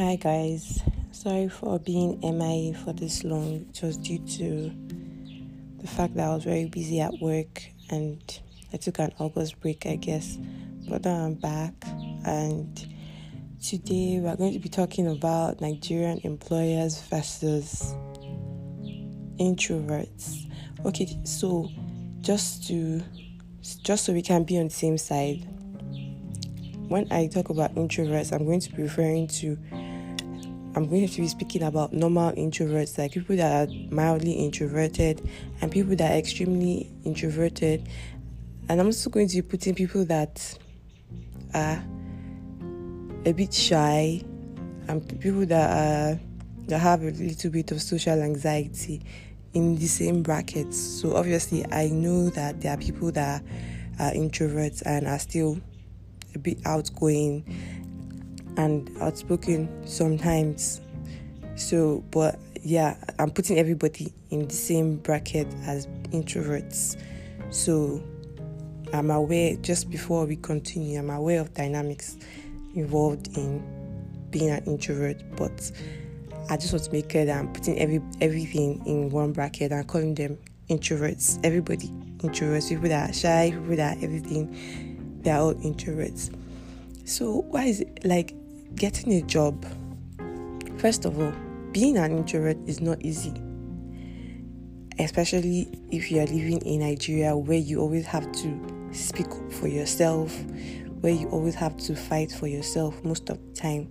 Hi guys, sorry for being MIA for this long. It was due to the fact that I was very busy at work and I took an August break, I guess. But now I'm back, and today we're going to be talking about Nigerian employers versus introverts. Okay, so just to just so we can be on the same side. When I talk about introverts, I'm going to be referring to I'm going to be speaking about normal introverts, like people that are mildly introverted and people that are extremely introverted. And I'm also going to be putting people that are a bit shy and people that are that have a little bit of social anxiety in the same brackets. So obviously I know that there are people that are introverts and are still a bit outgoing and outspoken sometimes. So, but yeah, I'm putting everybody in the same bracket as introverts. So, I'm aware, just before we continue, I'm aware of dynamics involved in being an introvert, but I just want to make clear that I'm putting every everything in one bracket and calling them introverts. Everybody introverts, people that are shy, people that are everything, they're all introverts. So why is it like getting a job? First of all, being an introvert is not easy. Especially if you are living in Nigeria where you always have to speak up for yourself, where you always have to fight for yourself most of the time,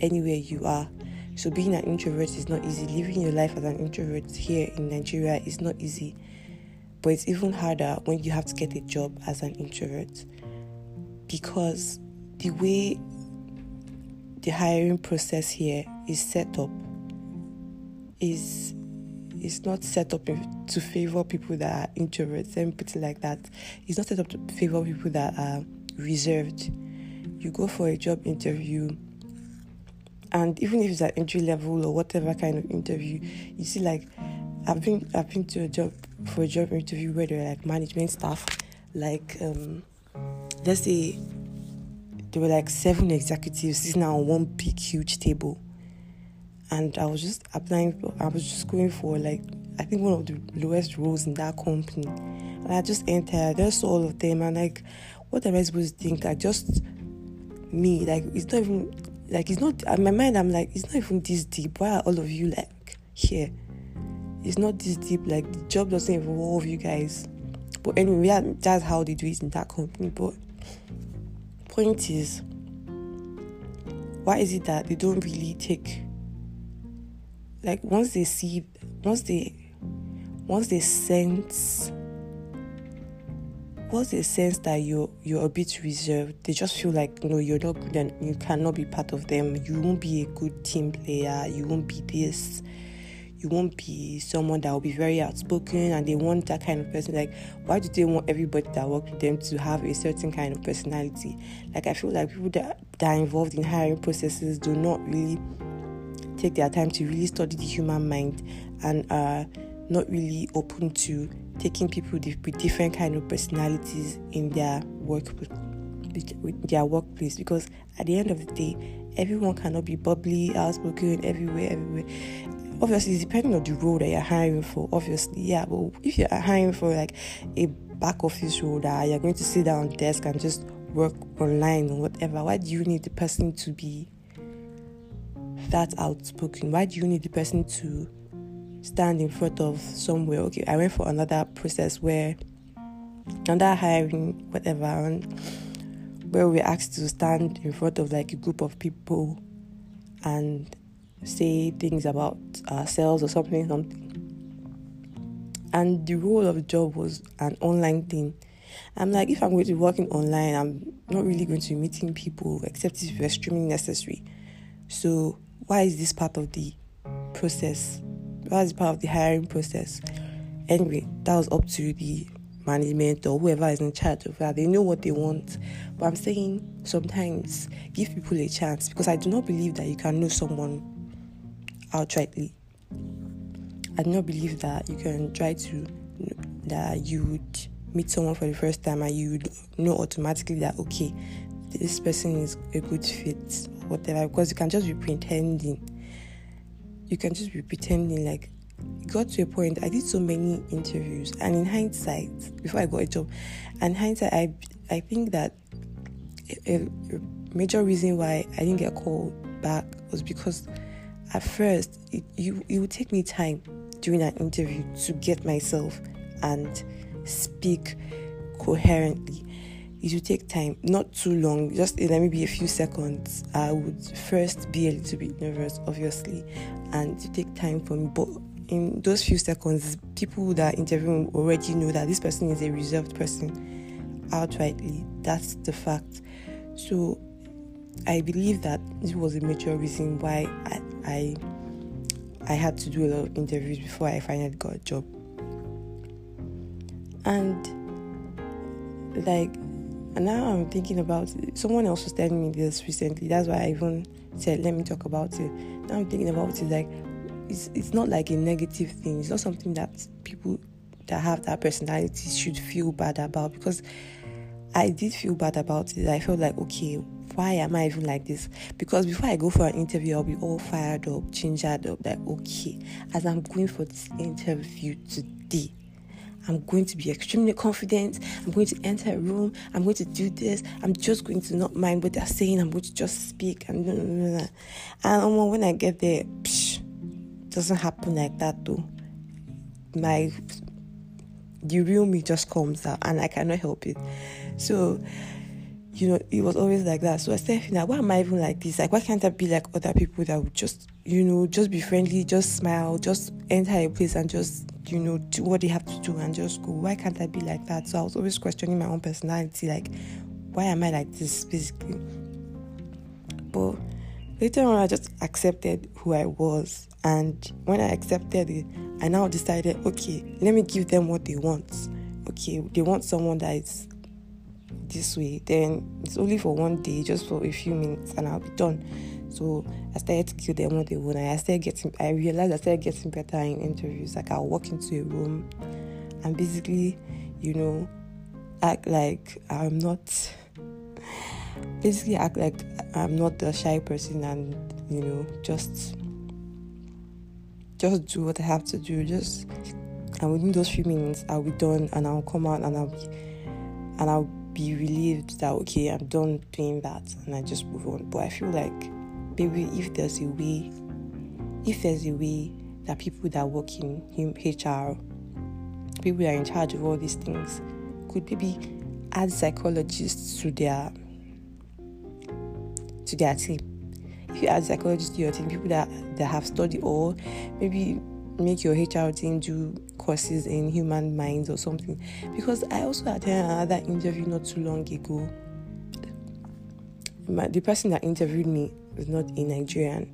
anywhere you are. So being an introvert is not easy. Living your life as an introvert here in Nigeria is not easy. But it's even harder when you have to get a job as an introvert because the way the hiring process here is set up is is not set up to favor people that are introverts. Me put it like that. It's not set up to favor people that are reserved. You go for a job interview, and even if it's an entry level or whatever kind of interview, you see like I've been I've been to a job for a job interview where they're like management staff, like um, let's say there were like seven executives sitting on one big huge table and I was just applying I was just going for like I think one of the lowest roles in that company. And I just entered, I just all of them and like what am I supposed to think? I just me, like it's not even like it's not in my mind I'm like it's not even this deep. Why are all of you like here? It's not this deep, like the job doesn't involve you guys. But anyway, that's how they do it in that company. But point is, why is it that they don't really take like once they see once they once they sense once they sense that you're you're a bit reserved, they just feel like no, you're not good and you cannot be part of them. You won't be a good team player. You won't be this you won't be someone that will be very outspoken and they want that kind of person. Like, why do they want everybody that works with them to have a certain kind of personality? Like, I feel like people that, that are involved in hiring processes do not really take their time to really study the human mind and are not really open to taking people with different kind of personalities in their work with their workplace because at the end of the day everyone cannot be bubbly outspoken everywhere everywhere obviously depending on the role that you're hiring for obviously. Yeah but if you're hiring for like a back office role that you're going to sit down desk and just work online or whatever why do you need the person to be that outspoken? Why do you need the person to stand in front of somewhere? Okay i went for another process where another hiring whatever and where we asked to stand in front of like a group of people and say things about ourselves or something, something. And the role of the job was an online thing. I'm like, if I'm going to be working online, I'm not really going to be meeting people except if it's extremely necessary. So why is this part of the process? Why is part of the hiring process? Anyway, that was up to the management or whoever is in charge of that. They know what they want. But I'm saying sometimes give people a chance because I do not believe that you can know someone outrightly. I do not believe that you can try to that you would meet someone for the first time and you would know automatically that okay, this person is a good fit whatever because you can just be pretending. You can just be pretending like it got to a point I did so many interviews and in hindsight, before I got a job, and hindsight I I think that a, a major reason why I didn't get called back was because at first it, you it would take me time during an interview to get myself and speak coherently. It would take time, not too long, just eh, let me be a few seconds. I would first be a little bit nervous, obviously, and take time for me. But in those few seconds, people that are interviewing already know that this person is a reserved person outrightly. That's the fact. So I believe that this was a major reason why I, I I had to do a lot of interviews before I finally got a job. And like now I'm thinking about it. Someone else was telling me this recently. That's why I even said, let me talk about it. Now I'm thinking about it like it's, it's not like a negative thing. It's not something that people that have that personality should feel bad about because I did feel bad about it. I felt like, okay, why am I even like this? Because before I go for an interview, I'll be all fired up, gingered up, like, okay, as I'm going for this interview today, I'm going to be extremely confident. I'm going to enter a room. I'm going to do this. I'm just going to not mind what they're saying. I'm going to just speak. And, blah, blah, blah. and um, when I get there, psh, doesn't happen like that though. My the real me just comes out, and I cannot help it. So you know, it was always like that. So I started feeling like, why am I even like this? Like, why can't I be like other people that would just, you know, just be friendly, just smile, just enter a place and just, you know, do what they have to do and just go? Why can't I be like that? So I was always questioning my own personality, like, why am I like this, basically? But later on, I just accepted who I was. And when I accepted it, I now decided, okay, let me give them what they want. Okay, they want someone that is this way, then it's only for one day, just for a few minutes, and I'll be done. So I started to give them what they want. I started getting, I realized I started getting better in interviews. Like I'll walk into a room and basically, you know, act like I'm not, basically act like I'm not the shy person and, you know, just, just do what I have to do. Just, and within those few minutes, I'll be done and I'll come out and I'll be, and I'll be relieved that okay, I'm done doing that and I just move on. But I feel like maybe if there's a way, if there's a way that people that work in HR, people that are in charge of all these things, could maybe add psychologists to their to their team. If you add psychologists to your team, people that that have studied or maybe make your HR team do courses in human minds or something. Because I also attended another interview not too long ago. My, the person that interviewed me was not a Nigerian,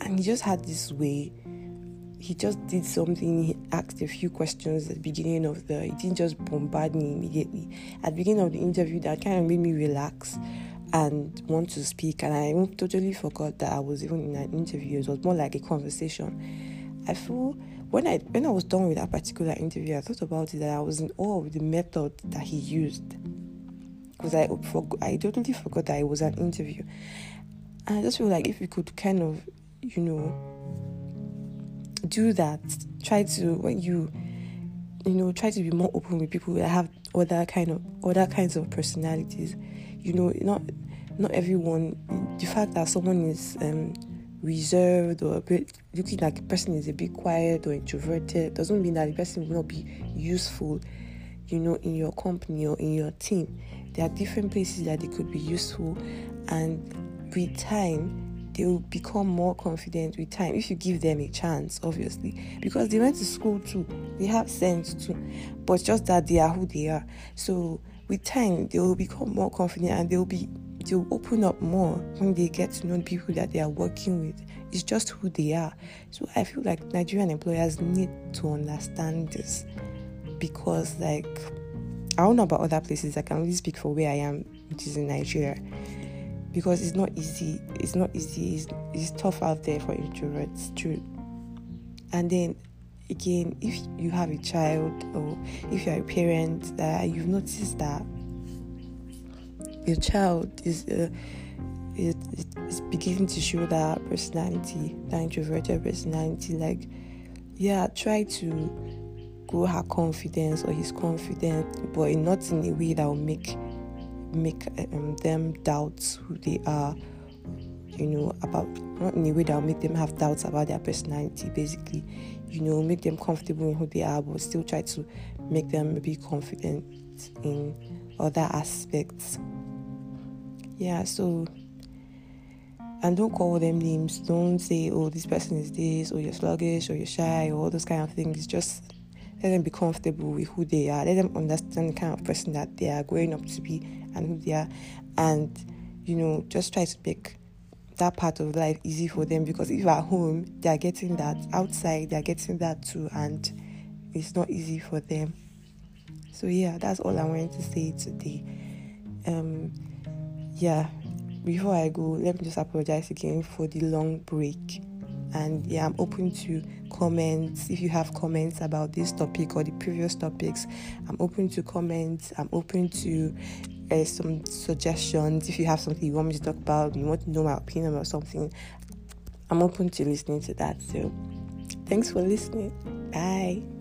and he just had this way. He just did something. He asked a few questions at the beginning of the. He didn't just bombard me immediately. At the beginning of the interview, that kind of made me relax and want to speak. And I totally forgot that I was even in an interview. It was more like a conversation I feel when I when I was done with that particular interview, I thought about it that I was in awe of the method that he used. Because I I totally forgot that it was an interview, and I just feel like if we could kind of you know do that, try to when you you know try to be more open with people that have other kind of other kinds of personalities, you know not not everyone the fact that someone is um reserved or a bit looking like a person is a bit quiet or introverted doesn't mean that the person will not be useful, you know, in your company or in your team. There are different places that they could be useful, and with time, they will become more confident with time if you give them a chance, obviously, because they went to school too, they have sense too, but just that they are who they are. So, with time, they will become more confident and they will be they'll open up more when they get to know the people that they are working with. It's just who they are. So I feel like Nigerian employers need to understand this because, like, I don't know about other places. I can only speak for where I am, which is in Nigeria, because it's not easy. It's not easy. It's, it's tough out there for introverts, true. And then again, if you have a child or if you're a parent, that you've noticed that your child is uh, it, it's beginning to show that personality, that introverted personality. Like, yeah, try to grow her confidence or his confidence, but not in a way that will make make um, them doubt who they are. You know, about not in a way that will make them have doubts about their personality. Basically, you know, make them comfortable in who they are, but still try to make them be confident in other aspects. Yeah, so and don't call them names. Don't say, oh, this person is this, or you're sluggish, or you're shy, or all those kind of things. Just let them be comfortable with who they are. Let them understand the kind of person that they are growing up to be and who they are. And, you know, just try to make that part of life easy for them because if at home they are getting that outside they are getting that too and it's not easy for them so yeah that's all i wanted to say today um yeah before I go, let me just apologize again for the long break. And yeah, I'm open to comments. If you have comments about this topic or the previous topics, I'm open to comments. I'm open to uh, some suggestions. If you have something you want me to talk about, you want to know my opinion about something, I'm open to listening to that. So, thanks for listening. Bye.